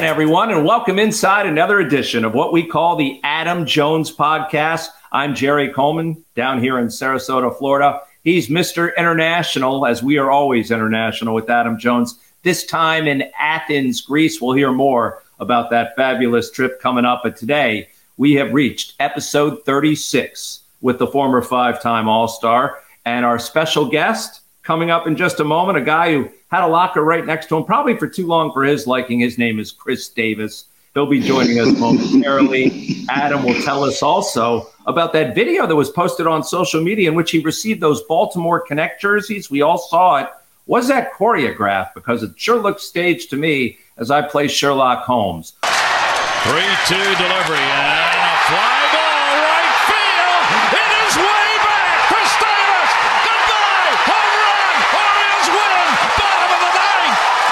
again, everyone, and welcome inside another edition of what we call the Adam Jones Podcast. I'm Jerry Coleman down here in Sarasota, Florida. He's Mr. International, as we are always international with Adam Jones. This time in Athens, Greece. We'll hear more about that fabulous trip coming up. But today, we have reached episode 36 with the former five time All Star and our special guest coming up in just a moment, a guy who had a locker right next to him, probably for too long for his liking. His name is Chris Davis. He'll be joining us momentarily. Adam will tell us also about that video that was posted on social media in which he received those Baltimore Connect jerseys. We all saw it. Was that choreographed? Because it sure looks staged to me as I play Sherlock Holmes. 3 2 delivery and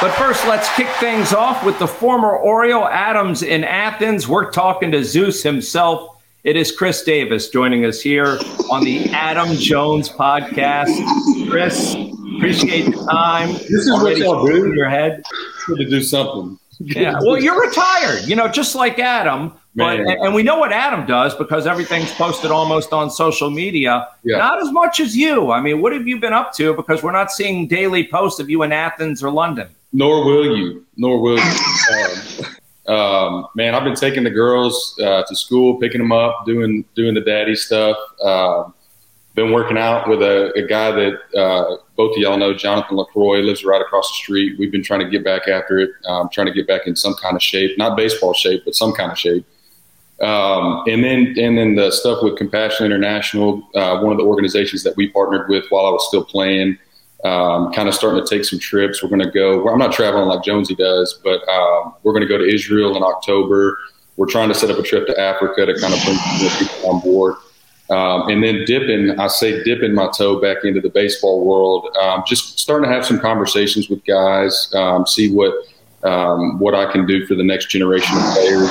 But first, let's kick things off with the former Oriole Adams in Athens. We're talking to Zeus himself. It is Chris Davis joining us here on the Adam Jones podcast. Chris, appreciate the time. This is what Already y'all do? in your head. to do something. Yeah. Well, you're retired, you know, just like Adam. But Man. and we know what Adam does because everything's posted almost on social media. Yeah. Not as much as you. I mean, what have you been up to? Because we're not seeing daily posts of you in Athens or London. Nor will you. Nor will you. um, um, man, I've been taking the girls uh, to school, picking them up, doing doing the daddy stuff. Um been working out with a, a guy that uh, both of y'all know, Jonathan Lacroix, lives right across the street. We've been trying to get back after it, um, trying to get back in some kind of shape, not baseball shape, but some kind of shape. Um, and then and then the stuff with Compassion International, uh, one of the organizations that we partnered with while I was still playing, um, kind of starting to take some trips. We're going to go. Well, I'm not traveling like Jonesy does, but um, we're going to go to Israel in October. We're trying to set up a trip to Africa to kind of bring people on board. Um, and then dipping, I say dipping my toe back into the baseball world. Um, just starting to have some conversations with guys, um, see what um, what I can do for the next generation of players.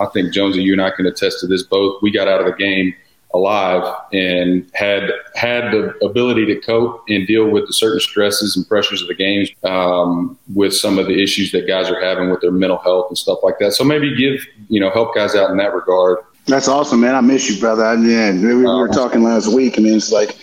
I think Jonesy, you and I can attest to this both. We got out of the game alive and had had the ability to cope and deal with the certain stresses and pressures of the games um, with some of the issues that guys are having with their mental health and stuff like that. So maybe give you know help guys out in that regard. That's awesome, man. I miss you, brother. I, yeah, we, we were Uh, talking last week. I mean, it's like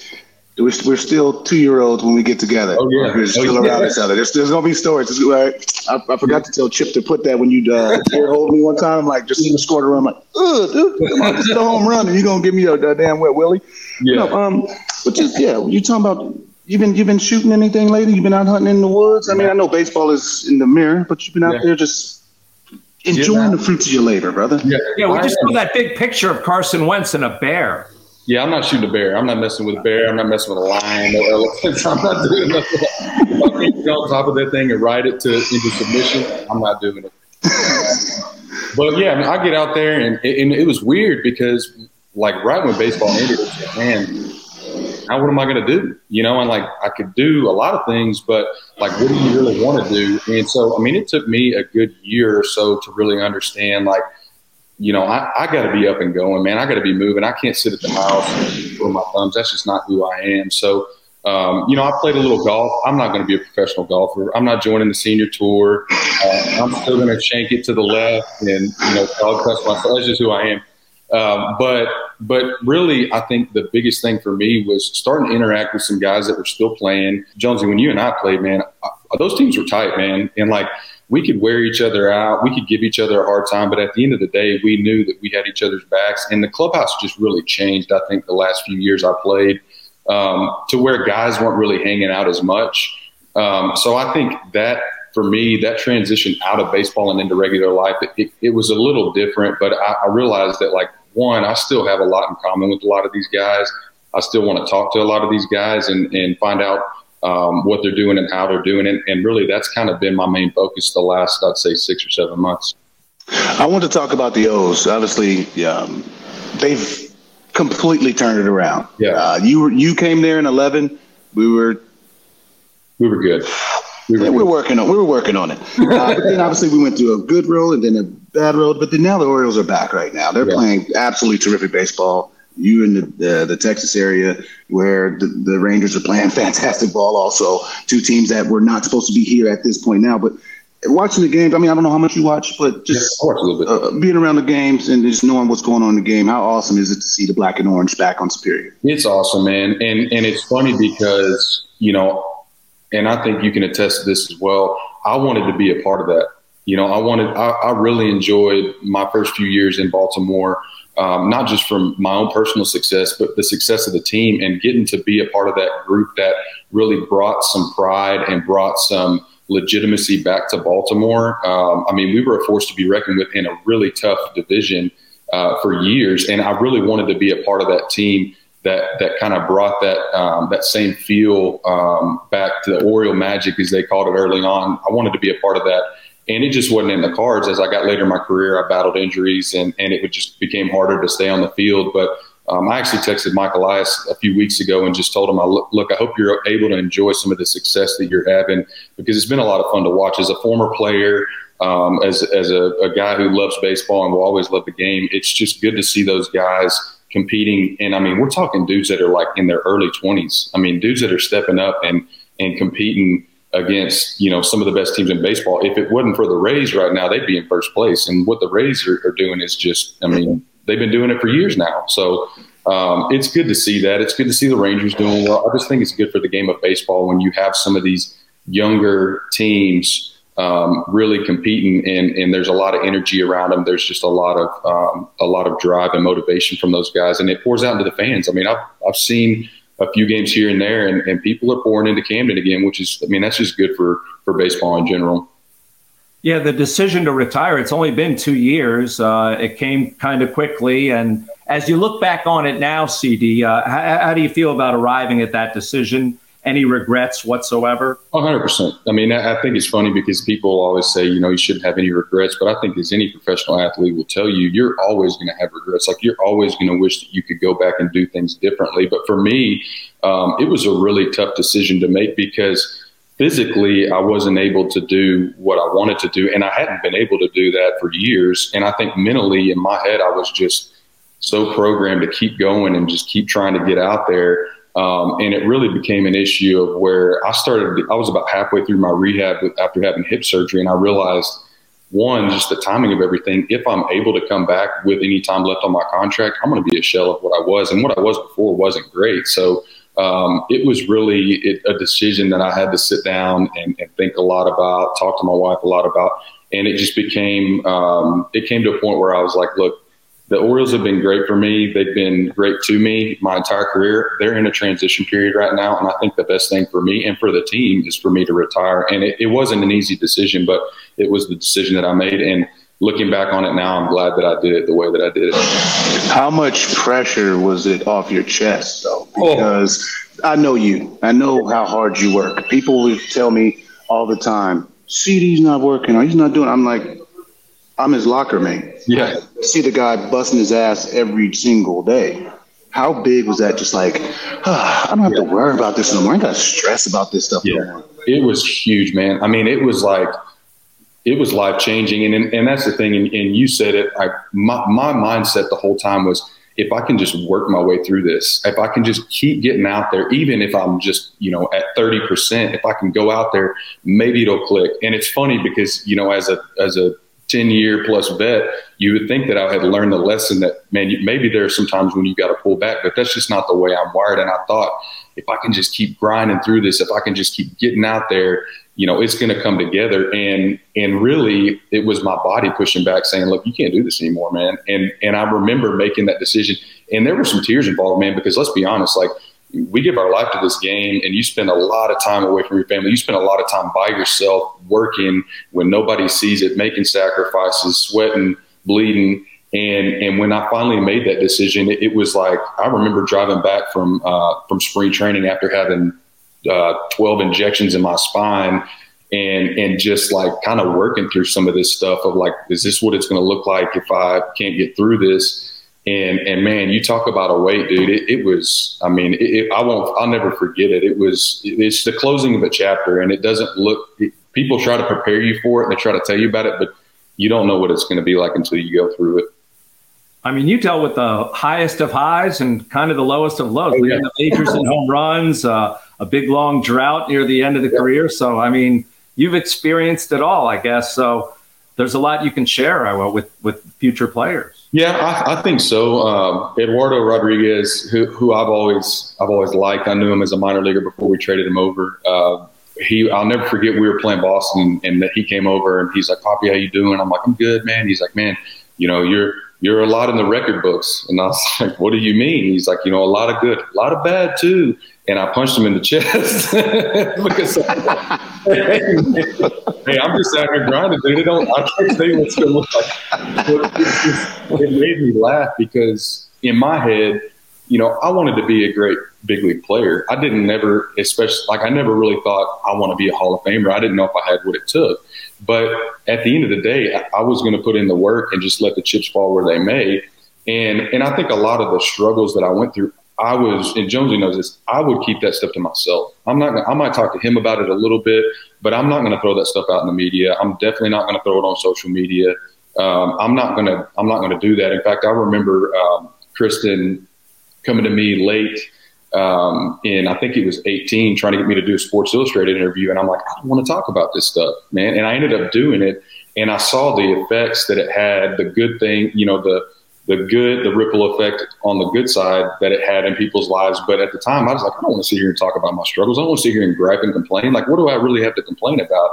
we're, we're still two year olds when we get together. Oh, yeah. we're still Oh, yeah. around each other. There's, there's gonna be stories. It's, like, I, I forgot to tell Chip to put that when you uh, ear hold me one time. Like just scored a run. I'm like, ugh, dude, come on, this a home run, and you are gonna give me a, a damn wet willie? Yeah. No, um, but just yeah, you talking about. You been you been shooting anything lately? You been out hunting in the woods? I mean, I know baseball is in the mirror, but you've been out Yeah. there just enjoying the fruits of your labor, brother. Yeah, Yeah, we I just am. saw that big picture of Carson Wentz and a bear. Yeah, I'm not shooting a bear. I'm not messing with a bear. I'm not messing with a lion. or elephants. I'm not doing that. If I can get on top of that thing and ride it to into submission, I'm not doing it. but yeah, I, mean, I get out there and, and it was weird because like right when baseball ended, man, now what am I going to do? You know, and like I could do a lot of things, but like, what do you really want to do? And so, I mean, it took me a good year or so to really understand, like, you know, I, I got to be up and going, man. I got to be moving. I can't sit at the house with my thumbs. That's just not who I am. So, um, you know, I played a little golf. I'm not going to be a professional golfer. I'm not joining the senior tour. Uh, I'm still going to shank it to the left and, you know, I'll cuss myself. That's just who I am. Um, but but really, I think the biggest thing for me was starting to interact with some guys that were still playing. Jonesy, when you and I played, man, I, those teams were tight, man, and like we could wear each other out, we could give each other a hard time, but at the end of the day, we knew that we had each other's backs, and the clubhouse just really changed. I think the last few years I played um, to where guys weren't really hanging out as much. Um, so I think that for me, that transition out of baseball and into regular life, it, it, it was a little different. But I, I realized that, like, one, I still have a lot in common with a lot of these guys. I still want to talk to a lot of these guys and, and find out um, what they're doing and how they're doing it. And really, that's kind of been my main focus the last, I'd say, six or seven months. I want to talk about the O's. Obviously, um, they've completely turned it around. Yeah. Uh, you were you came there in eleven. We were We were good. We yeah, were we're good. working on we were working on it. Uh, but then obviously we went through a good road and then a bad road. But then now the Orioles are back right now. They're Yeah. playing absolutely terrific baseball. You in the, the the Texas area where the, the Rangers are playing fantastic ball. Also, two teams that were not supposed to be here at this point now, but watching the games. I mean, I don't know how much you watch, but just yeah, uh, being around the games and just knowing what's going on in the game. How awesome is it to see the black and orange back on Superior? It's awesome, man, and and it's funny because you know, and I think you can attest to this as well. I wanted to be a part of that. You know, I wanted. I, I really enjoyed my first few years in Baltimore. Um, not just from my own personal success, but the success of the team and getting to be a part of that group that really brought some pride and brought some legitimacy back to Baltimore. Um, I mean, we were a force to be reckoned with in a really tough division uh, for years, and I really wanted to be a part of that team that that kind of brought that um, that same feel um, back to the Oriole Magic, as they called it early on. I wanted to be a part of that. And it just wasn't in the cards. As I got later in my career, I battled injuries, and, and it just became harder to stay on the field. But um, I actually texted Mike Elias a few weeks ago and just told him, I look, look, I hope you're able to enjoy some of the success that you're having because it's been a lot of fun to watch. As a former player, um, as, as a, a, guy who loves baseball and will always love the game, it's just good to see those guys competing. And I mean, we're talking dudes that are like in their early 20s. I mean, dudes that are stepping up and, and competing against you know some of the best teams in baseball. If it wasn't for the Rays right now, they'd be in first place. And what the Rays are, are doing is just, I mean, they've been doing it for years now. So um, it's good to see that. It's good to see the Rangers doing well. I just think it's good for the game of baseball when you have some of these younger teams um, really competing, and, and there's a lot of energy around them. There's just a lot of um, a lot of drive and motivation from those guys, and it pours out into the fans. I mean, I've I've seen a few games here and there, and, and people are pouring into Camden again, which is, I mean, that's just good for for baseball in general. Yeah, the decision to retire, it's only been two years. Uh, it came kind of quickly. And as you look back on it now, CD, uh, how, how, do you feel about arriving at that decision? Any regrets whatsoever? 100%. I mean, I think it's funny because people always say, you know, you shouldn't have any regrets. But I think as any professional athlete will tell you, you're always going to have regrets. Like, you're always going to wish that you could go back and do things differently. But for me, um, it was a really tough decision to make because – physically I wasn't able to do what I wanted to do. And I hadn't been able to do that for years. And I think mentally in my head, I was just so programmed to keep going and just keep trying to get out there. Um, and it really became an issue of where I started, I was about halfway through my rehab after having hip surgery. And I realized one, just the timing of everything. If I'm able to come back with any time left on my contract, I'm going to be a shell of what I was. And what I was before wasn't great. So um, it was really it, a decision that I had to sit down and, and, think a lot about, talk to my wife a lot about, and it just became um, it came to a point where I was like, look, the Orioles have been great for me. They've been great to me my entire career. They're in a transition period right now, and I think the best thing for me and for the team is for me to retire. And it, it wasn't an easy decision, but it was the decision that I made and looking back on it now, I'm glad that I did it the way that I did it. How much pressure was it off your chest, though? Oh. Because oh. I know you. I know how hard you work. People will tell me all the time, CD's not working or he's not doing. I'm like, I'm his locker mate. Yeah. I see the guy busting his ass every single day. How big was that? Just like, oh, I don't have yeah. to worry about this anymore. I ain't got to stress about this stuff yeah. anymore. It was huge, man. I mean, it was like – it was life changing. And, and, and that's the thing. And, and you said it. I, my, my mindset the whole time was if I can just work my way through this, if I can just keep getting out there, even if I'm just, you know, at 30%, if I can go out there, maybe it'll click. And it's funny because, you know, as a, as a 10 year plus vet, you would think that I had learned the lesson that, man, maybe there are some times when you got to pull back, but that's just not the way I'm wired. And I thought, if I can just keep grinding through this, if I can just keep getting out there you know it's going to come together and and really it was my body pushing back saying look you can't do this anymore man and and i remember making that decision and there were some tears involved man because let's be honest like we give our life to this game and you spend a lot of time away from your family. You spend a lot of time by yourself working when nobody sees it making sacrifices sweating bleeding. And and when I finally made that decision, it, it was like I remember driving back from uh, from spring training after having uh, 12 injections in my spine and and just like kind of working through some of this stuff of like is this what it's going to look like if I can't get through this and and man you talk about a weight dude. It, it was I mean it, it, I won't I'll never forget it. It was it's the closing of a chapter and it doesn't look people try to prepare you for it and they try to tell you about it but you don't know what it's going to be like until you go through it. I mean, you dealt with the highest of highs and kind of the lowest of lows, oh, leading the majors in home runs, uh, a big long drought near the end of the career. So, I mean, you've experienced it all, I guess. So there's a lot you can share uh, with with future players. Yeah, I, I think so. Um, Eduardo Rodriguez, who, who I've always I've always liked. I knew him as a minor leaguer before we traded him over. Uh, he, I'll never forget. We were playing Boston, and that he came over and he's like, "Poppy, how you doing?" I'm like, "I'm good, man." He's like, "Man, you know, you're you're a lot in the record books," and I was like, "What do you mean?" He's like, "You know, a lot of good, a lot of bad too." And I punched him in the chest because hey, I'm just out here grinding, dude. Don't I can't say what's gonna look like. It, just, it made me laugh because in my head, you know, I wanted to be a great big league player. I didn't never, especially like I never really thought I want to be a Hall of Famer. I didn't know if I had what it took. But at the end of the day, I was going to put in the work and just let the chips fall where they may. And and I think a lot of the struggles that I went through, I was, and Jonesy knows this, I would keep that stuff to myself. I'm not, gonna, I might talk to him about it a little bit, but I'm not going to throw that stuff out in the media. I'm definitely not going to throw it on social media. Um, I'm not going to, I'm not going to do that. In fact, I remember um, Kristen coming to me late um, in, I think it was 18, trying to get me to do a Sports Illustrated interview. And I'm like, I don't want to talk about this stuff, man. And I ended up doing it. And I saw the effects that it had, the good thing, you know, the, the good, the ripple effect on the good side that it had in people's lives. But at the time, I was like, I don't want to sit here and talk about my struggles. I don't want to sit here and gripe and complain. Like, what do I really have to complain about?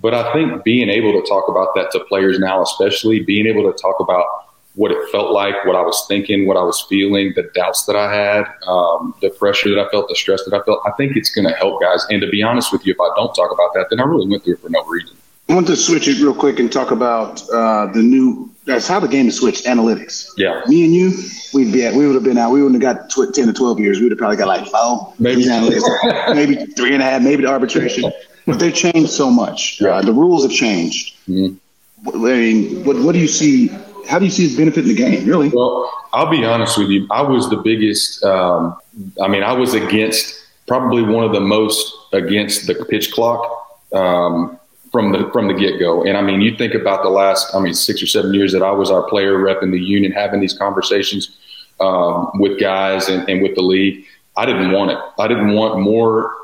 But I think being able to talk about that to players now, especially being able to talk about what it felt like, what I was thinking, what I was feeling, the doubts that I had, um, the pressure that I felt, the stress that I felt, I think it's going to help guys. And to be honest with you, if I don't talk about that, then I really went through it for no reason. I want to switch it real quick and talk about uh, the new. That's how the game has switched. Analytics. Yeah. Me and you, we'd be at. We would have been out. We wouldn't have got tw- ten to twelve years. We would have probably got like four, maybe analytics, maybe three and a half, maybe the arbitration. But they changed so much. Yeah. Uh, the rules have changed. Mm-hmm. I mean, what what do you see? How do you see it benefiting the game? Really? Well, I'll be honest with you. I was the biggest. Um, I mean, I was against probably one of the most against the pitch clock. Um, from the from the get go. And I mean, you think about the last, I mean, six or seven years that I was our player rep in the union, having these conversations um, with guys and, and with the league. I didn't want it. I didn't want more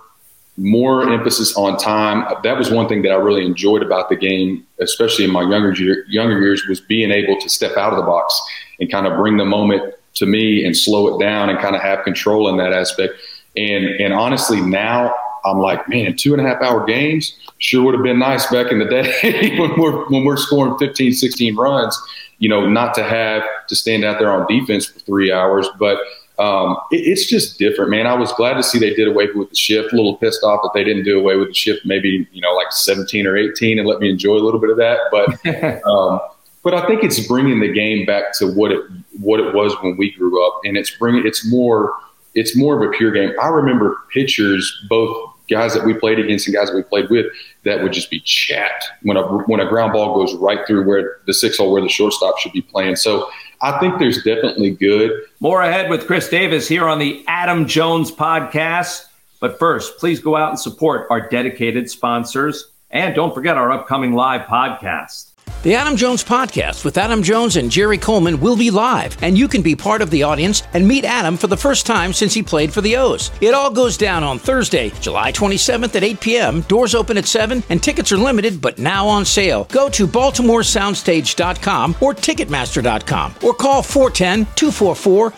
more emphasis on time. That was one thing that I really enjoyed about the game, especially in my younger younger years, was being able to step out of the box and kind of bring the moment to me and slow it down and kind of have control in that aspect. And and honestly, now I'm like, man, two and a half hour games sure would have been nice back in the day when we're when we're scoring 15, 16 runs. You know, not to have to stand out there on defense for three hours, but um, it, it's just different, man. I was glad to see they did away with the shift. A little pissed off that they didn't do away with the shift, maybe you know like 17 or 18, and let me enjoy a little bit of that. But um, but I think it's bringing the game back to what it what it was when we grew up, and it's bringing it's more it's more of a pure game. I remember pitchers, both guys that we played against and guys that we played with, that would just be chat when a when a ground ball goes right through where the six hole where the shortstop should be playing. So I think there's definitely good. More ahead with Chris Davis here on the Adam Jones podcast. But first, please go out and support our dedicated sponsors. And don't forget our upcoming live podcast. The Adam Jones Podcast with Adam Jones and Jerry Coleman will be live, and you can be part of the audience and meet Adam for the first time since he played for the O's. It all goes down on Thursday, July 27th at 8 p.m. Doors open at 7, and tickets are limited but now on sale. Go to BaltimoreSoundstage.com or Ticketmaster.com or call 410 244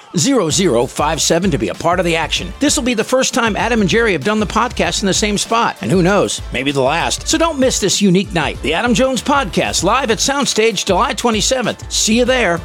0057 to be a part of the action. This will be the first time Adam and Jerry have done the podcast in the same spot, and who knows, maybe the last. So don't miss this unique night. The Adam Jones Podcast live at Soundstage July 27th. See you there.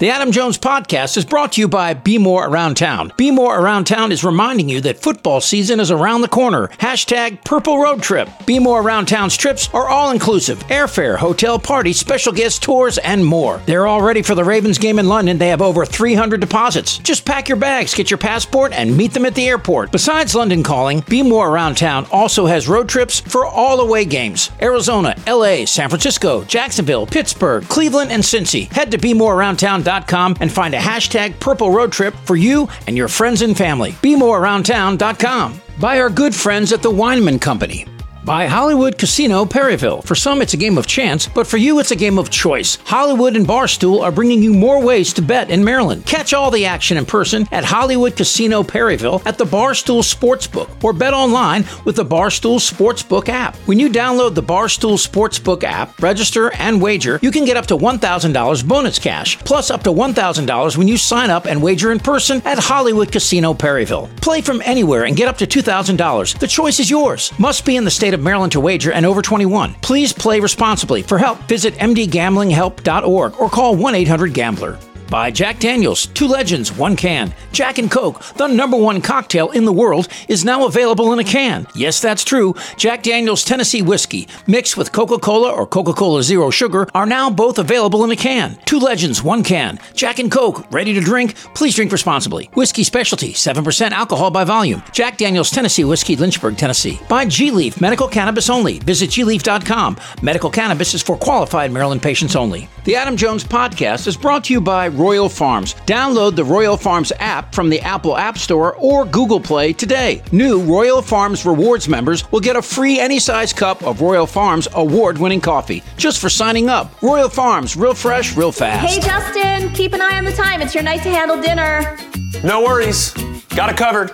The Adam Jones podcast is brought to you by Be More Around Town. Be More Around Town is reminding you that football season is around the corner. Hashtag Purple Road Trip. Be More Around Town's trips are all inclusive airfare, hotel party, special guest tours, and more. They're all ready for the Ravens game in London. They have over 300 deposits. Just pack your bags, get your passport, and meet them at the airport. Besides London calling, Be More Around Town also has road trips for all away games Arizona, LA, San Francisco, Jacksonville, Pittsburgh, Cleveland, and Cincy. Head to BeMoreAroundTown.com And find a hashtag purple road trip for you and your friends and family. BeMoreAroundTown.com. By our good friends at the Weinman Company. By Hollywood Casino Perryville. For some, it's a game of chance, but for you, it's a game of choice. Hollywood and Barstool are bringing you more ways to bet in Maryland. Catch all the action in person at Hollywood Casino Perryville at the Barstool Sportsbook or bet online with the Barstool Sportsbook app. When you download the Barstool Sportsbook app, register, and wager, you can get up to $1,000 bonus cash, plus up to $1,000 when you sign up and wager in person at Hollywood Casino Perryville. Play from anywhere and get up to $2,000. The choice is yours. Must be in the state of Maryland to wager and over 21. Please play responsibly. For help, visit mdgamblinghelp.org or call 1 800 Gambler by Jack Daniels, two legends, one can. Jack and Coke, the number one cocktail in the world, is now available in a can. Yes, that's true. Jack Daniels Tennessee Whiskey, mixed with Coca Cola or Coca Cola Zero Sugar, are now both available in a can. Two legends, one can. Jack and Coke, ready to drink? Please drink responsibly. Whiskey Specialty, 7% alcohol by volume. Jack Daniels Tennessee Whiskey, Lynchburg, Tennessee. By G Leaf, medical cannabis only. Visit gleaf.com. Medical cannabis is for qualified Maryland patients only. The Adam Jones Podcast is brought to you by Royal Farms. Download the Royal Farms app from the Apple App Store or Google Play today. New Royal Farms Rewards members will get a free any size cup of Royal Farms award winning coffee just for signing up. Royal Farms, real fresh, real fast. Hey, Justin, keep an eye on the time. It's your night to handle dinner. No worries. Got it covered.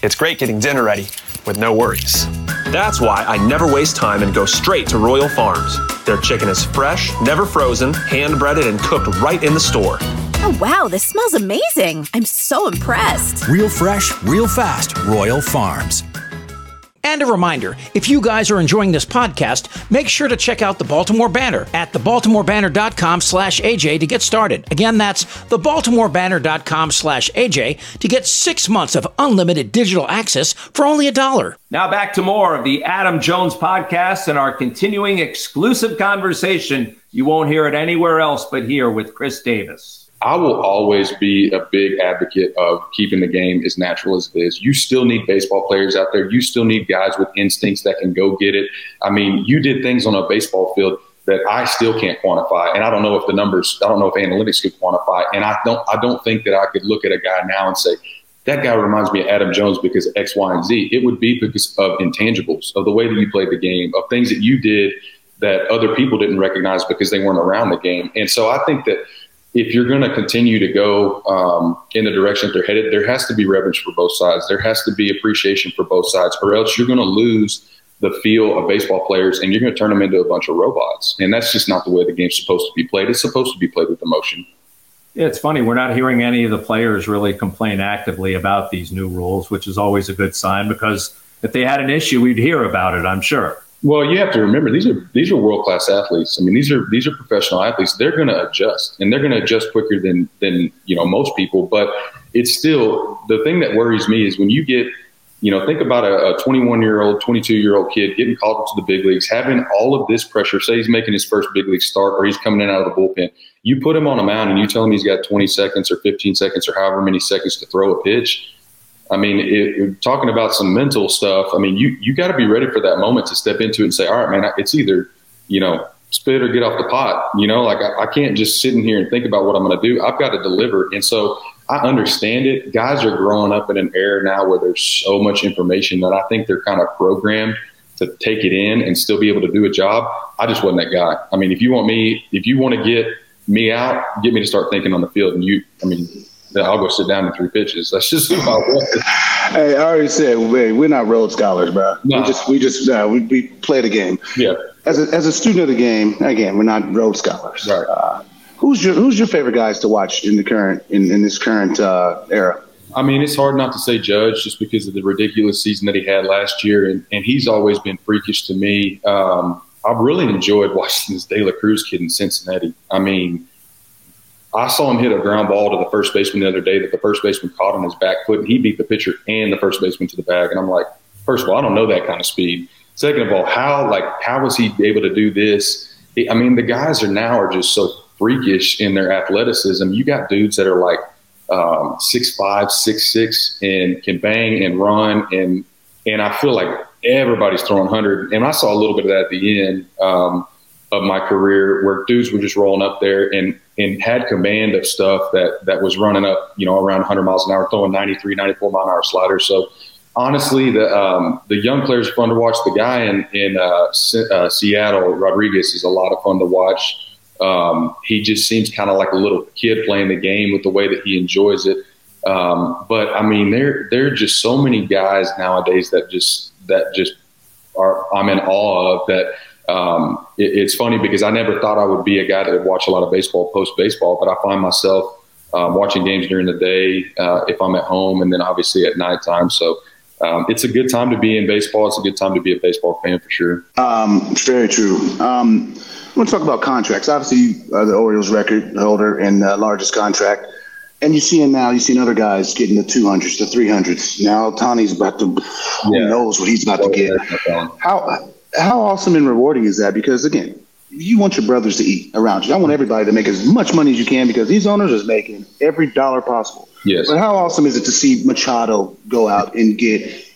It's great getting dinner ready with no worries. That's why I never waste time and go straight to Royal Farms. Their chicken is fresh, never frozen, hand breaded, and cooked right in the store. Oh, wow, this smells amazing. I'm so impressed. Real fresh, real fast, Royal Farms. And a reminder if you guys are enjoying this podcast, make sure to check out the Baltimore Banner at thebaltimorebanner.com slash AJ to get started. Again, that's thebaltimorebanner.com slash AJ to get six months of unlimited digital access for only a dollar. Now back to more of the Adam Jones podcast and our continuing exclusive conversation. You won't hear it anywhere else but here with Chris Davis. I will always be a big advocate of keeping the game as natural as it is. You still need baseball players out there. You still need guys with instincts that can go get it. I mean, you did things on a baseball field that I still can't quantify, and I don't know if the numbers, I don't know if analytics could quantify, and I don't, I don't think that I could look at a guy now and say that guy reminds me of Adam Jones because X, Y, and Z. It would be because of intangibles, of the way that you played the game, of things that you did that other people didn't recognize because they weren't around the game, and so I think that if you're going to continue to go um, in the direction that they're headed, there has to be reverence for both sides. There has to be appreciation for both sides, or else you're going to lose the feel of baseball players and you're going to turn them into a bunch of robots. And that's just not the way the game's supposed to be played. It's supposed to be played with emotion. Yeah, it's funny. We're not hearing any of the players really complain actively about these new rules, which is always a good sign because if they had an issue, we'd hear about it, I'm sure. Well, you have to remember these are these are world class athletes. I mean, these are these are professional athletes. They're going to adjust, and they're going to adjust quicker than than you know most people. But it's still the thing that worries me is when you get you know think about a 21 year old, 22 year old kid getting called up to the big leagues, having all of this pressure. Say he's making his first big league start, or he's coming in out of the bullpen. You put him on a mound, and you tell him he's got 20 seconds or 15 seconds or however many seconds to throw a pitch I mean, it, talking about some mental stuff. I mean, you you got to be ready for that moment to step into it and say, all right, man, it's either you know spit or get off the pot. You know, like I, I can't just sit in here and think about what I'm going to do. I've got to deliver, and so I understand it. Guys are growing up in an era now where there's so much information that I think they're kind of programmed to take it in and still be able to do a job. I just wasn't that guy. I mean, if you want me, if you want to get me out, get me to start thinking on the field. And you, I mean, I'll go sit down in three pitches. That's just my way. Hey, I already said we're not Rhodes Scholars, bro. No. We just we just uh, we, we play the game. Yeah. As a, as a student of the game, again, we're not Rhodes Scholars. Right. Uh, who's your Who's your favorite guys to watch in the current in, in this current uh, era? I mean, it's hard not to say Judge just because of the ridiculous season that he had last year, and, and he's always been freakish to me. Um, I've really enjoyed watching this De La Cruz kid in Cincinnati. I mean, I saw him hit a ground ball to the first baseman the other day that the first baseman caught on his back foot, and he beat the pitcher and the first baseman to the bag. And I'm like, first of all, I don't know that kind of speed. Second of all, how like how was he able to do this? I mean, the guys are now are just so freakish in their athleticism. You got dudes that are like um, six five, six six, and can bang and run, and and I feel like everybody's throwing hundred. And I saw a little bit of that at the end um, of my career, where dudes were just rolling up there and and had command of stuff that that was running up, you know, around 100 miles an hour, throwing 93, 94 mile an hour sliders. So honestly, the um, the young players are fun to watch. The guy in in uh, uh, Seattle, Rodriguez, is a lot of fun to watch. Um, he just seems kind of like a little kid playing the game with the way that he enjoys it. Um, but I mean, there there are just so many guys nowadays that just that just are I'm in awe of that. Um, it, it's funny because I never thought I would be a guy that would watch a lot of baseball post baseball, but I find myself um, watching games during the day uh, if I'm at home, and then obviously at nighttime. So um, it's a good time to be in baseball. It's a good time to be a baseball fan for sure. Um, it's very true. Um, I want to talk about contracts. Obviously, uh, the Orioles record holder and uh, largest contract. And you're seeing now, you're seeing other guys getting the 200s, the 300s. Now, Tony's about to, who yeah. knows what he's about to get. How, how awesome and rewarding is that? Because, again, you want your brothers to eat around you. I want everybody to make as much money as you can because these owners are making every dollar possible. Yes. But how awesome is it to see Machado go out and get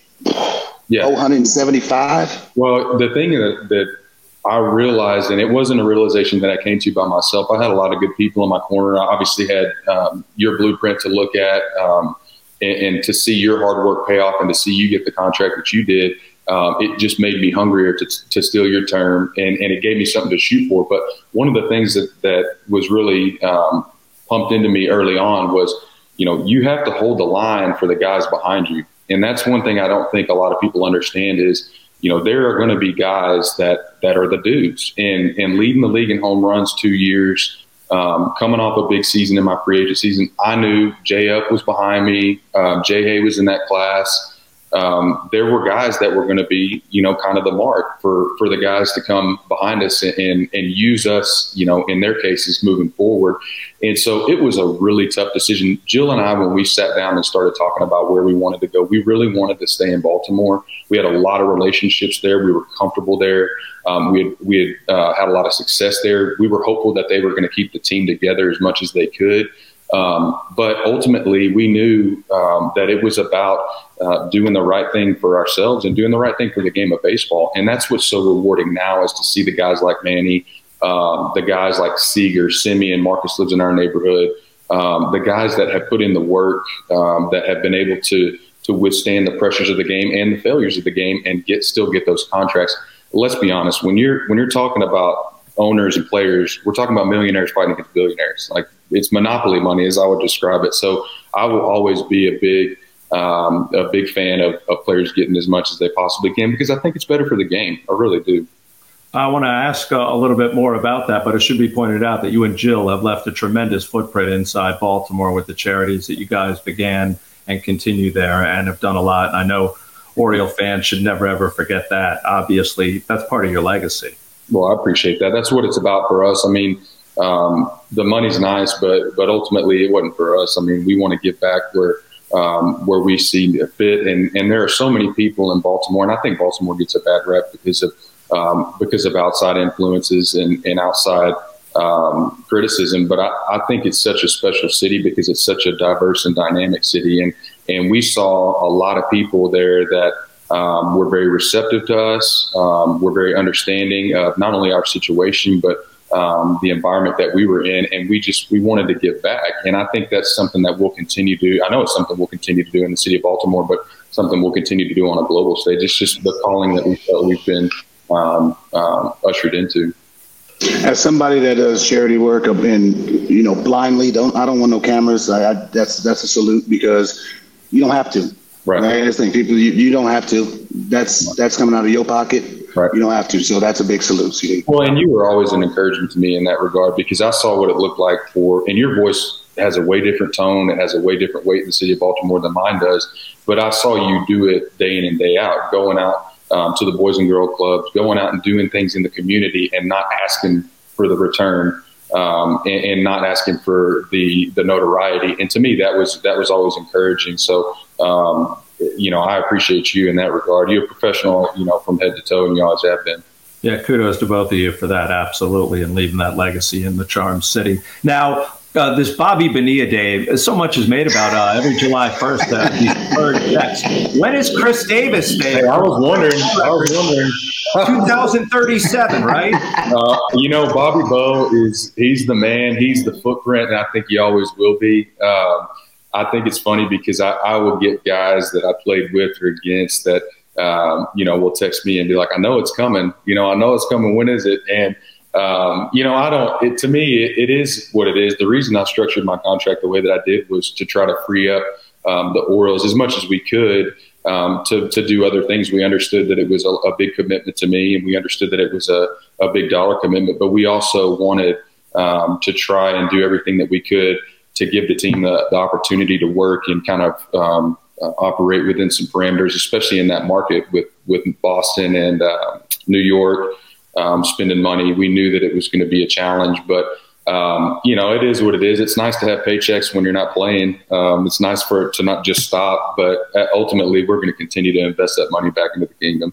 yeah. 175? Well, the thing that, that I realized, and it wasn't a realization that I came to by myself. I had a lot of good people in my corner. I obviously had um, your blueprint to look at um, and, and, to see your hard work pay off and to see you get the contract that you did. Um, it just made me hungrier to, to steal your term and, and, it gave me something to shoot for. But one of the things that, that was really um, pumped into me early on was you know, you have to hold the line for the guys behind you. And that's one thing I don't think a lot of people understand is, you know, there are going to be guys that, that are the dudes and, and leading the league in home runs two years, um, coming off a big season in my free agent season. I knew Jay Up was behind me. Um, Jay Hay was in that class um, there were guys that were going to be, you know, kind of the mark for for the guys to come behind us and, and, use us, you know, in their cases moving forward. And so it was a really tough decision. Jill and I, when we sat down and started talking about where we wanted to go, we really wanted to stay in Baltimore. We had a lot of relationships there. We were comfortable there. Um, we had, we had uh, had a lot of success there. We were hopeful that they were going to keep the team together as much as they could. Um, but ultimately, we knew um, that it was about uh, doing the right thing for ourselves and doing the right thing for the game of baseball. And that's what's so rewarding now is to see the guys like Manny, um, the guys like Seager, Semien, Marcus lives in our neighborhood, um, the guys that have put in the work, um, that have been able to to withstand the pressures of the game and the failures of the game and get still get those contracts. Let's be honest, when you're when you're talking about owners and players, we're talking about millionaires fighting against billionaires. Like it's monopoly money, as I would describe it. So I will always be a big um, a big fan of, of players getting as much as they possibly can because I think it's better for the game. I really do. I want to ask a little bit more about that, but it should be pointed out that you and Jill have left a tremendous footprint inside Baltimore with the charities that you guys began and continue there and have done a lot. And I know Oriole fans should never ever forget that. Obviously, that's part of your legacy. Well, I appreciate that. That's what it's about for us. I mean, um, the money's nice, but but ultimately it wasn't for us. I mean, we want to give back where um, where we see a fit, and and there are so many people in Baltimore, and I think Baltimore gets a bad rep because of um, because of outside influences and, and outside um, criticism. But I, I think it's such a special city because it's such a diverse and dynamic city, and and we saw a lot of people there that um, were very receptive to us. Um, were very understanding of not only our situation, but um, the environment that we were in, and we just we wanted to give back. And I think that's something that we'll continue to. do. I know it's something we'll continue to do in the city of Baltimore, but something we'll continue to do on a global stage. It's just the calling that we felt we've been um, um, ushered into. As somebody that does charity work and you know blindly don't I don't want no cameras. I, I, that's that's a salute because you don't have to. Right. right? I think people you, you don't have to. That's that's coming out of your pocket Right. You don't have to. So that's a big salute, CD. Well, and you were always an encouragement to me in that regard because I saw what it looked like for, and your voice has a way different tone. It has a way different weight in the city of Baltimore than mine does. But I saw you do it day in and day out, going out um, to the Boys and Girl Clubs, going out and doing things in the community and not asking for the return. Um, and, and, not asking for the the notoriety. And to me, that was that was always encouraging. So um, you know, I appreciate you in that regard. You're a professional, you know, from head to toe, and you always have been. Yeah, kudos to both of you for that, absolutely, and leaving that legacy in the Charm City. Now, uh, this Bobby Bonilla Day, so much is made about uh, every July 1st, uh, these checks. When is Chris Davis Day? Hey, I was wondering. I was wondering. 2037, right? Uh, you know, Bobby Bo is he's the man. He's the footprint, and I think he always will be. Um, I think it's funny because I, I will get guys that I played with or against that um, you know will text me and be like, "I know it's coming. You know, I know it's coming. When is it?" And um, you know, I don't. It, to me, it, it is what it is. The reason I structured my contract the way that I did was to try to free up um, the Orioles as much as we could um, to to do other things. We understood that it was a, a, big commitment to me, and we understood that it was a, a big dollar commitment. But we also wanted um, to try and do everything that we could to give the team the, the opportunity to work and kind of um, uh, operate within some parameters, especially in that market with with Boston and uh, New York um, spending money. We knew that it was going to be a challenge, but um, you know, it is what it is. It's nice to have paychecks when you're not playing. Um, it's nice for it to not just stop, but uh, ultimately, we're going to continue to invest that money back into the kingdom.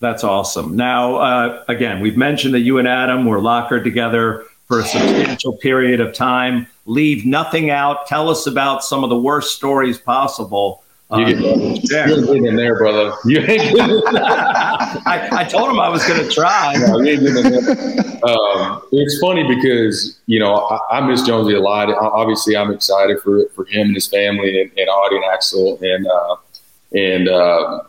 That's awesome. Now, uh, again, we've mentioned that you and Adam were lockered together for a substantial period of time. Leave nothing out. Tell us about some of the worst stories possible you get, um, you in there, brother. You ain't getting I, I told him I was going to try. No, you ain't in there. Um, it's funny because, you know, I, I, miss Jonesy a lot. Obviously, I'm excited for, for him and his family and, and Audie and Axel and, uh, and, uh,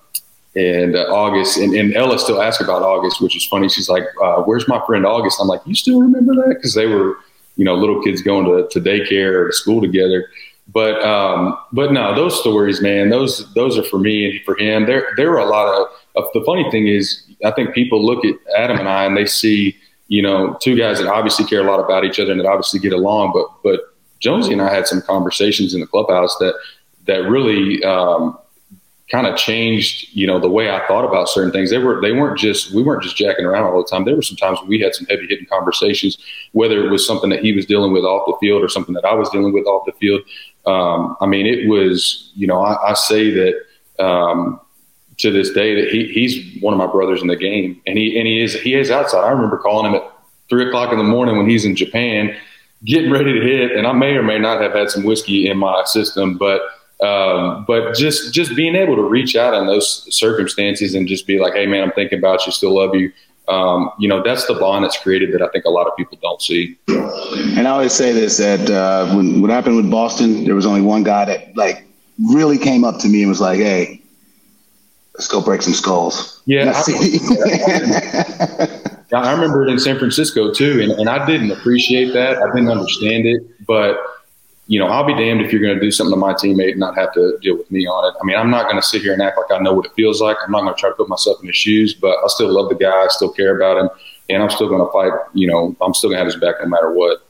and uh, August. And, and, Ella still asks about August, which is funny. She's like, uh, where's my friend August? I'm like, you still remember that? Because they were, you know, little kids going to, to daycare or to school together. But um, but no, those stories, man, those those are for me and for him. There there are a lot of, of the funny thing is, I think people look at Adam and I and they see you know two guys that obviously care a lot about each other and that obviously get along. But but Jonesy and I had some conversations in the clubhouse that that really um, kind of changed, you know, the way I thought about certain things. They were they weren't just we weren't just jacking around all the time. There were some times we had some heavy hitting conversations, whether it was something that he was dealing with off the field or something that I was dealing with off the field. Um, I mean, it was, you know, I, I say that um, to this day that he, he's one of my brothers in the game, and he and he is he is outside. I remember calling him at three o'clock in the morning when he's in Japan, getting ready to hit, and I may or may not have had some whiskey in my system, but um, but just just being able to reach out in those circumstances and just be like, hey man, I'm thinking about you, still love you um, you know, that's the bond that's created that I think a lot of people don't see. And I always say this that uh, when what happened with Boston, there was only one guy that like really came up to me and was like, "Hey, let's go break some skulls." Yeah, I, I remember it in San Francisco too, and, and I didn't appreciate that. I didn't understand it, but you know, I'll be damned if you're going to do something to my teammate and not have to deal with me on it. I mean, I'm not going to sit here and act like I know what it feels like. I'm not going to try to put myself in his shoes, but I still love the guy. I still care about him, and I'm still going to fight. You know, I'm still going to have his back no matter what.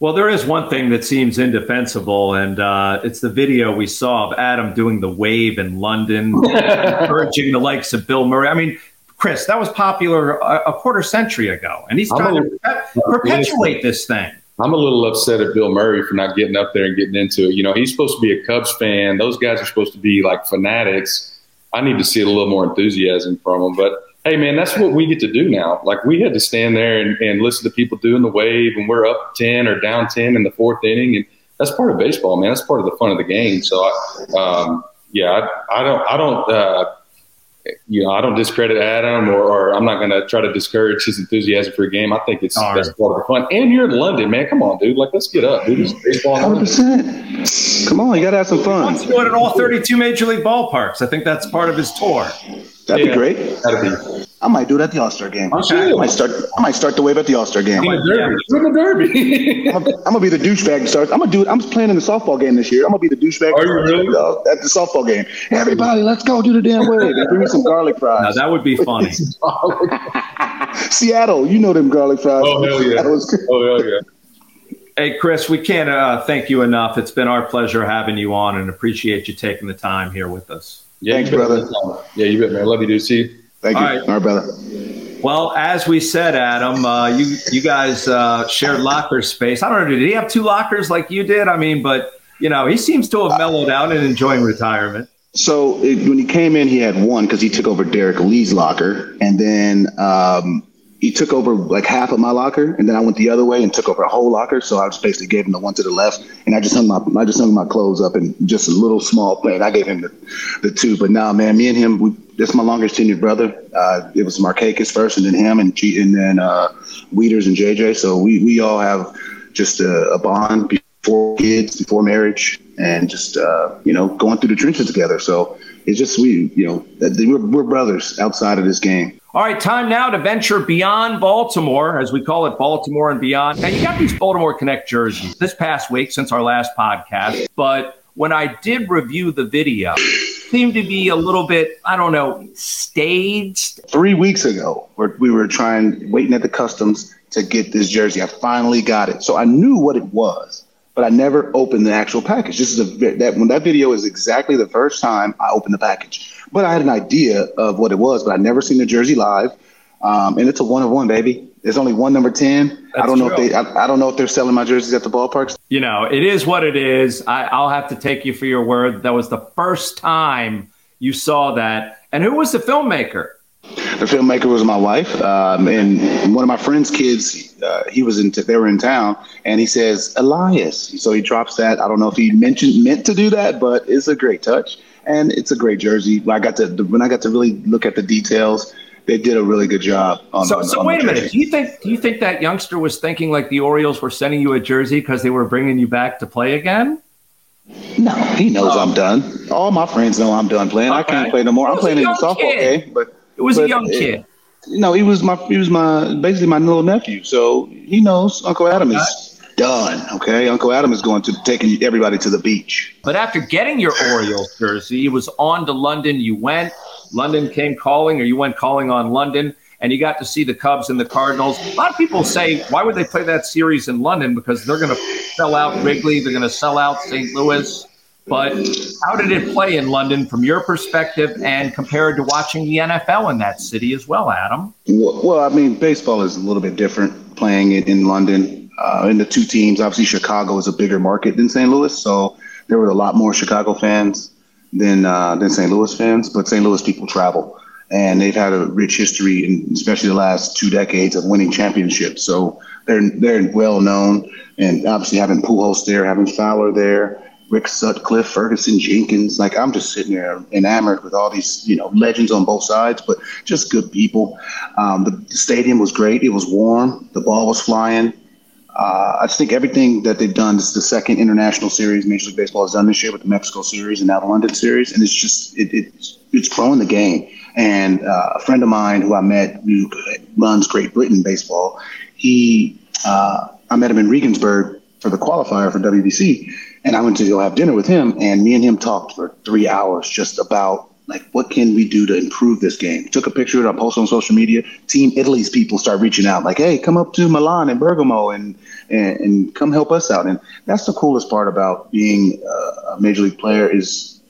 Well, there is one thing that seems indefensible, and uh, it's the video we saw of Adam doing the wave in London, encouraging the likes of Bill Murray. I mean, Chris, that was popular a, a quarter century ago, and he's trying to perpetuate this thing. I'm a little upset at Bill Murray for not getting up there and getting into it. You know, he's supposed to be a Cubs fan. Those guys are supposed to be like fanatics. I need to see a little more enthusiasm from them. But hey, man, that's what we get to do now. Like we had to stand there and, and listen to people doing the wave, and we're up ten or down ten in the fourth inning, and that's part of baseball, man. That's part of the fun of the game. So, I, um, yeah, I, I, don't, I don't. Uh, you know, I don't discredit Adam or, or I'm not going to try to discourage his enthusiasm for a game. I think it's All that's right. part of the fun. And you're in London, man. Come on, dude. Like, let's get up, dude. This baseball. 100%. Come on, you got to have some fun. Wants to go to all 32 major league ballparks. I think that's part of his tour. That'd yeah. be great. That'd be. I might do it at the All Star game. Okay. I might start. I might start the wave at the All Star game. In the Derby. Yeah. In the Derby. I'm, gonna, I'm, gonna be the douchebag. Start. I'm gonna do it. I'm just playing in the softball game this year. I'm gonna be the douchebag. Are you really? At the softball game. Everybody, let's go do the damn wave. bring me some garlic fries. Now that would be funny. Seattle, you know them garlic fries. Oh hell yeah! Oh hell yeah! Hey, Chris, we can't uh, thank you enough. It's been our pleasure having you on and appreciate you taking the time here with us. Yeah, Thanks, brother. Yeah, you bet, man. Love you, dude. See you. Thank you. All right, All right brother. Well, as we said, Adam, uh, you you guys uh, shared locker space. I don't know. Did he have two lockers like you did? I mean, but you know, he seems to have mellowed out and enjoying retirement. So it, when he came in, he had one because he took over Derrek Lee's locker, and then um, he took over like half of my locker, and then I went the other way and took over a whole locker. So I just basically gave him the one to the left, and I just hung my I just hung my clothes up in just a little small plane. I gave him the, the two, but now, man, me and him, we, that's my longest tenured brother. Uh, it was Markakis first, and then him, and G, and then uh, Wieters and JJ. So we we all have just a, a bond before kids, before marriage, and just uh, you know going through the trenches together. So it's just we, you know, we're, we're brothers outside of this game. All right, time now to venture beyond Baltimore, as we call it, Baltimore and beyond. Now, you got these Baltimore Connect jerseys this past week since our last podcast, but when I did review the video, seemed to be a little bit, I don't know, staged. Three weeks ago, we were trying, waiting at the customs to get this jersey. I finally got it. So I knew what it was, but I never opened the actual package. This is a that when that video is exactly the first time I opened the package. But I had an idea of what it was, but I'd never seen the jersey live. Um, and it's a one of one, baby. There's only one number ten. That's I don't know true. if they. I, I, don't know if they're selling my jerseys at the ballparks. You know, it is what it is. I, I'll have to take you for your word. That was the first time you saw that. And who was the filmmaker? The filmmaker was my wife, um, and one of my friend's kids. Uh, he was in. T- they were in town, and he says Elias. So he drops that. I don't know if he mentioned meant to do that, but it's a great touch and it's a great jersey. I got to when I got to really look at the details. They did a really good job. On, so, on, so on wait a minute. Do you think do you think that youngster was thinking like the Orioles were sending you a jersey because they were bringing you back to play again? No, he knows oh. I'm done. All my friends know I'm done playing. Okay. I can't play no more. I'm playing in the softball kid. game, but it was but a young eh, kid. no, he was my he was my basically my little nephew. So he knows Uncle Adam is done. Okay, Uncle Adam is going to taking everybody to the beach. But after getting your Orioles jersey, it was on to London. You went. London came calling, or you went calling on London, and you got to see the Cubs and the Cardinals. A lot of people say, why would they play that series in London? Because they're going to sell out Wrigley, they're going to sell out St. Louis. But how did it play in London from your perspective and compared to watching the NFL in that city as well, Adam? Well, I mean, baseball is a little bit different playing it in London uh, in the two teams. Obviously, Chicago is a bigger market than St. Louis, so there were a lot more Chicago fans than uh, than St. Louis fans. But St. Louis people travel, and they've had a rich history, in, especially the last two decades of winning championships. So they're they're well known, and obviously having Pujols there, having Fowler there. Rick Sutcliffe, Ferguson Jenkins. Like I'm just sitting there enamored with all these, you know, legends on both sides, but just good people. Um, the, stadium was great. It was warm. The ball was flying. Uh, I just think everything that they've done. This is the second international series Major League Baseball has done this year with the Mexico series and now the London series, and it's just it, it's it's growing the game. And uh, a friend of mine who I met who runs Great Britain baseball, he uh, I met him in Regensburg for the qualifier for WBC, and I went to go have dinner with him, and me and him talked for three hours just about like what can we do to improve this game? Took a picture of it, I posted on social media. Team Italy's people start reaching out, like, hey, come up to Milan and Bergamo and, and, and come help us out. And that's the coolest part about being a major league player is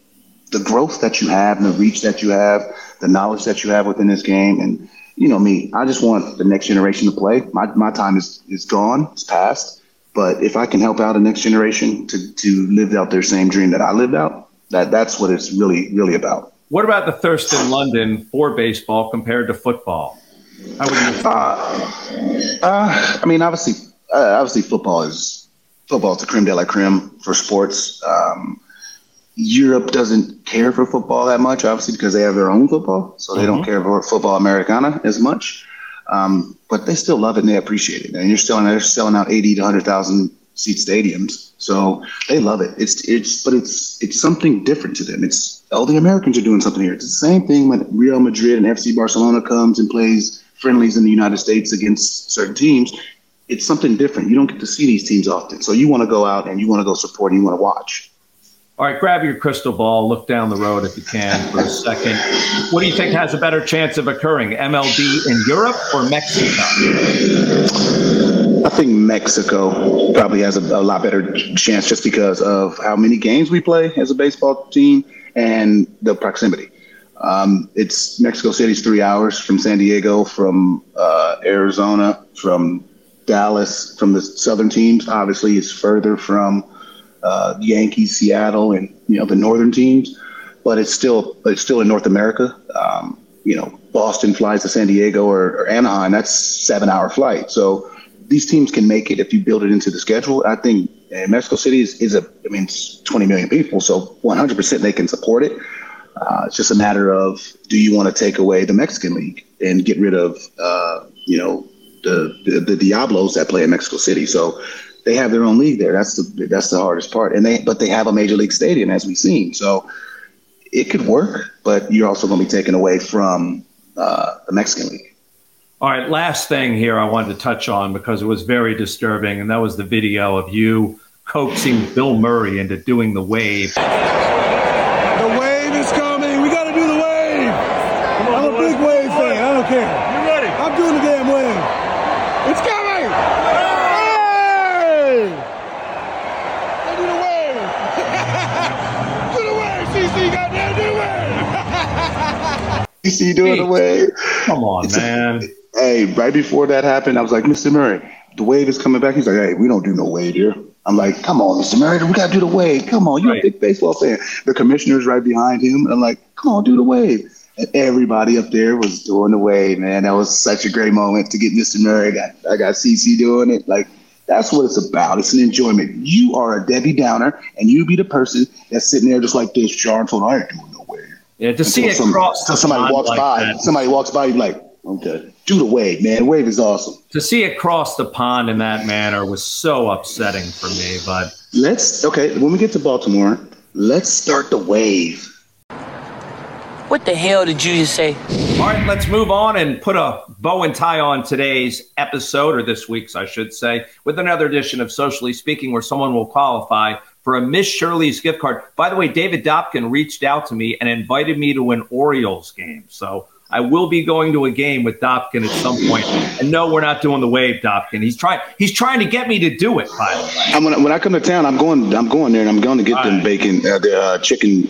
the growth that you have and the reach that you have, the knowledge that you have within this game. And you know me, I just want the next generation to play. My my time is is gone, it's past. But if I can help out a next generation to to live out their same dream that I lived out, that that's what it's really really about. What about the thirst in London for baseball compared to football? How would you? Uh, uh, I mean, obviously, uh, obviously, football is football is the creme de la creme for sports. Um, Europe doesn't care for football that much, obviously, because they have their own football, so they mm-hmm. don't care for football Americana as much. Um, but they still love it and they appreciate it. And you're still they're selling out eighty to hundred thousand seat stadiums. So they love it. It's it's but it's it's something different to them. It's all the Americans are doing something here. It's the same thing when Real Madrid and FC Barcelona comes and plays friendlies in the United States against certain teams. It's something different. You don't get to see these teams often. So you want to go out and you want to go support and you want to watch. All right, grab your crystal ball, look down the road if you can for a second. What do you think has a better chance of occurring, MLB in Europe or Mexico? I think Mexico probably has a, a, lot better chance just because of how many games we play as a baseball team and the proximity. Um, it's Mexico City's three hours from San Diego, from uh, Arizona, from Dallas, from the southern teams. Obviously, it's further from uh, Yankees, Seattle, and you know the northern teams, but it's still it's still in North America. Um, you know, Boston flies to San Diego or, or Anaheim, that's seven hour flight. So these teams can make it if you build it into the schedule. I think Mexico City is, is a, I mean, it's 20 million people, so 100% they can support it. Uh, it's just a matter of do you want to take away the Mexican League and get rid of, uh, you know, the, the, the Diablos that play in Mexico City. So they have their own league there. That's the that's the hardest part. And they but they have a major league stadium as we've seen. So it could work, but you're also going to be taken away from uh, the Mexican league. All right, last thing here I wanted to touch on because it was very disturbing, and that was the video of you coaxing Bill Murray into doing the wave. The wave is coming. We got to do the wave. I'm a big wave fan. I don't care. You ready? I'm doing the damn wave. It's coming. Hey! They do the wave. do the wave, CC. Goddamn, do the see doing the wave. Come on, man. Hey, right before that happened, I was like, Mr. Murray, the wave is coming back. He's like, hey, we don't do no wave here. I'm like, come on, Mr. Murray, we got to do the wave. Come on, you're Right. a big baseball fan. The commissioner's right behind him. I'm like, come on, do the wave. And everybody up there was doing the wave, man. That was such a great moment to get Mr. Murray. I got, I got CC doing it. Like, that's what it's about. It's an enjoyment. You are a Debbie Downer, and you be the person that's sitting there just like this, John, so I ain't doing. Yeah, to see Until it some- cross until the somebody pond walks like by. that. Somebody walks by, You're like, okay, do the wave, man. Wave is awesome. To see it cross the pond in that manner was so upsetting for me. But Let's okay. When we get to Baltimore, let's start the wave. What the hell did you just say? all right, let's move on and put a bow and tie on today's episode, or this week's, I should say, with another edition of Socially Speaking, where someone will qualify for a Miss Shirley's gift card. By the way, David Dopkin reached out to me and invited me to an Orioles game. So I will be going to a game with Dopkin at some point. And no, we're not doing the wave, Dopkin. He's trying. He's trying to get me to do it. By the way. I'm gonna, when I come to town, I'm going. I'm going there, and I'm going to get All them right. bacon, uh, the uh, chicken,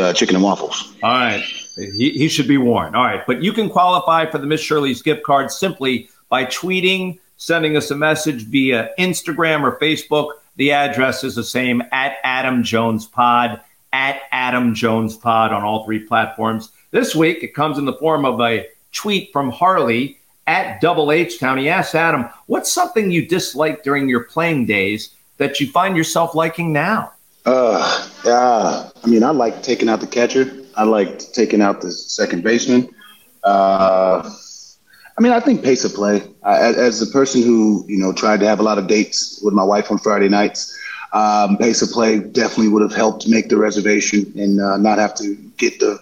uh, chicken and waffles. All right. He, he should be warned. All right. But you can qualify for the Miss Shirley's gift card simply by tweeting, sending us a message via Instagram or Facebook. The address is the same at Adam Jones Pod, at Adam Jones Pod on all three platforms. This week, it comes in the form of a tweet from Harley at Double H Town. He asks Adam, What's something you disliked during your playing days that you find yourself liking now? Uh, yeah. I mean, I like taking out the catcher. I like taking out the second baseman. Uh, I mean, I think pace of play. I, as- a person who you know tried to have a lot of dates with my wife on Friday nights, um, pace of play definitely would have helped make the reservation and uh, not have to get the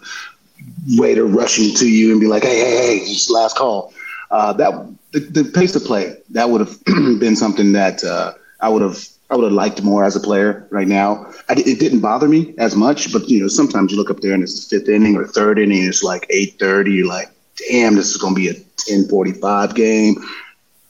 waiter rushing to you and be like, "Hey, hey, hey, it's last call." Uh, that the, the pace of play that would have been something that uh, I would have I would have liked more as a player right now. I, it didn't bother me as much, but you know sometimes you look up there and it's the fifth inning or third inning, it's like eight thirty. You're like, "Damn, this is gonna be a ten forty five game."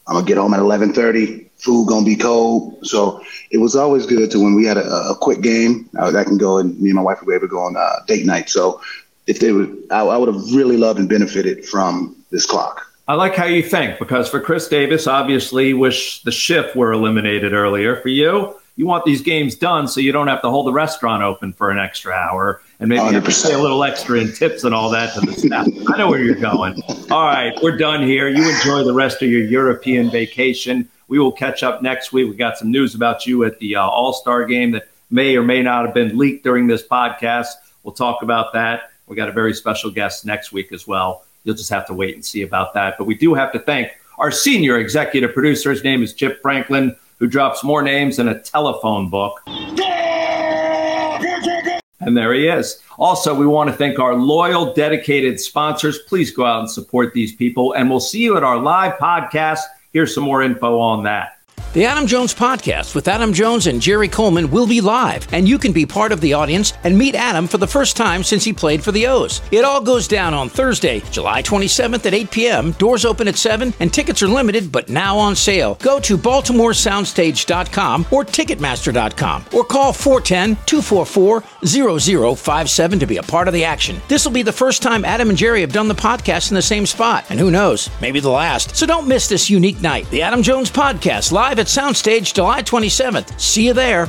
I'm gonna get home at eleven thirty. Food gonna be cold, so it was always good to when we had a, a quick game uh, that can go and me and my wife would be able to go on uh, date night. So if they would, I, I would have really loved and benefited from this clock. I like how you think because for Chris Davis, obviously, wish the shift were eliminated earlier. For you, you want these games done so you don't have to hold the restaurant open for an extra hour and maybe 100%. pay a little extra in tips and all that to the staff. I know where you're going. All right, we're done here. You enjoy the rest of your European vacation. We will catch up next week. We got some news about you at the uh, All Star game that may or may not have been leaked during this podcast. We'll talk about that. We got a very special guest next week as well. You'll just have to wait and see about that. But we do have to thank our senior executive producer. His name is Chip Franklin, who drops more names than a telephone book. And there he is. Also, we want to thank our loyal, dedicated sponsors. Please go out and support these people. And we'll see you at our live podcast. Here's some more info on that. The Adam Jones Podcast with Adam Jones and Jerry Coleman will be live, and you can be part of the audience and meet Adam for the first time since he played for the O's. It all goes down on Thursday, July 27th at 8 p.m. Doors open at 7, and tickets are limited but now on sale. Go to BaltimoreSoundstage.com or Ticketmaster.com or call 410 244 0057 to be a part of the action. This will be the first time Adam and Jerry have done the podcast in the same spot, and who knows, maybe the last. So don't miss this unique night. The Adam Jones Podcast live at Soundstage July 27th. See you there.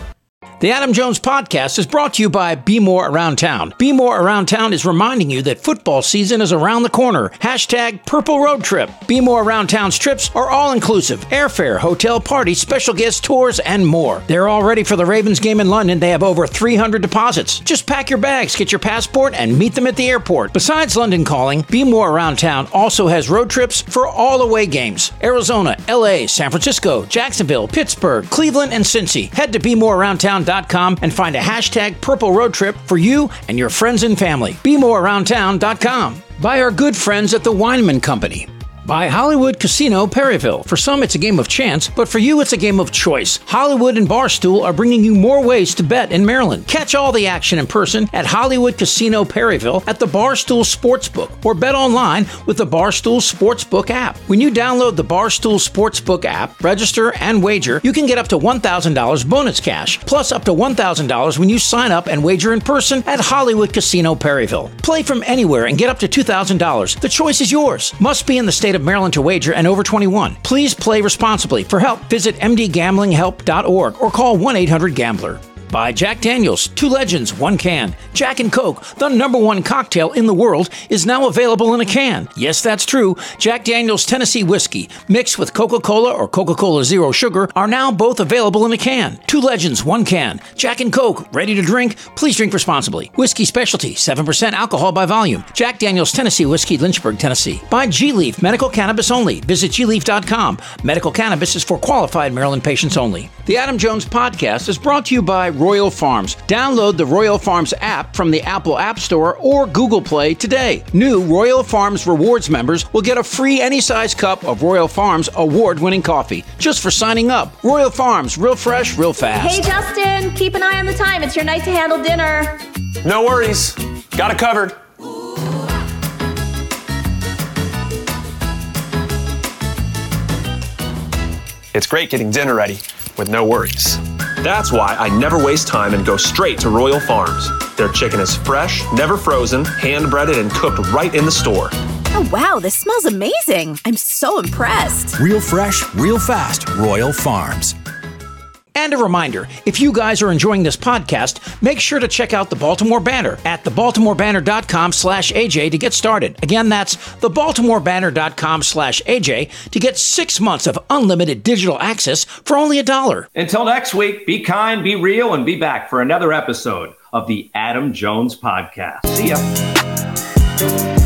The Adam Jones Podcast is brought to you by Bmore Around Town. Bmore Around Town is reminding you that football season is around the corner. Hashtag Purple Road Trip. Bmore Around Town's trips are all inclusive airfare, hotel parties, special guest tours, and more. They're all ready for the Ravens game in London. They have over 300 deposits. Just pack your bags, get your passport, and meet them at the airport. Besides London calling, Bmore Around Town also has road trips for all away games Arizona, LA, San Francisco, Jacksonville, Pittsburgh, Cleveland, and Cincy. Head to And find a hashtag Purple Road Trip for you and your friends and family. BmoreAroundTown.com. By our good friends at the Weinman Company by Hollywood Casino Perryville. For some, it's a game of chance, but for you, it's a game of choice. Hollywood and Barstool are bringing you more ways to bet in Maryland. Catch all the action in person at Hollywood Casino Perryville at the Barstool Sportsbook or bet online with the Barstool Sportsbook app. When you download the Barstool Sportsbook app, register, and wager, you can get up to $1,000 bonus cash, plus up to $1,000 when you sign up and wager in person at Hollywood Casino Perryville. Play from anywhere and get up to $2,000. The choice is yours. Must be in the state of Maryland to wager and over 21. Please play responsibly. For help, visit mdgamblinghelp.org or call 1 800 Gambler by Jack Daniels, two legends, one can. Jack and Coke, the number one cocktail in the world, is now available in a can. Yes, that's true. Jack Daniels Tennessee whiskey, mixed with Coca Cola or Coca Cola Zero Sugar, are now both available in a can. Two legends, one can. Jack and Coke, ready to drink? Please drink responsibly. Whiskey specialty, 7% alcohol by volume. Jack Daniels Tennessee Whiskey, Lynchburg, Tennessee. By G Leaf, medical cannabis only. Visit gleaf.com. Medical cannabis is for qualified Maryland patients only. The Adam Jones Podcast is brought to you by Royal Farms. Download the Royal Farms app from the Apple App Store or Google Play today. New Royal Farms Rewards members will get a free any size cup of Royal Farms award winning coffee just for signing up. Royal Farms, real fresh, real fast. Hey, Justin, keep an eye on the time. It's your night to handle dinner. No worries. Got it covered. It's great getting dinner ready with no worries. That's why I never waste time and go straight to Royal Farms. Their chicken is fresh, never frozen, hand breaded, and cooked right in the store. Oh, wow, this smells amazing. I'm so impressed. Real fresh, real fast. Royal Farms. And a reminder if you guys are enjoying this podcast, make sure to check out the Baltimore Banner at thebaltimorebanner.com slash AJ to get started. Again, that's thebaltimorebanner.com slash AJ to get six months of unlimited digital access for only a dollar. Until next week, be kind, be real, and be back for another episode of the Adam Jones Podcast. See ya.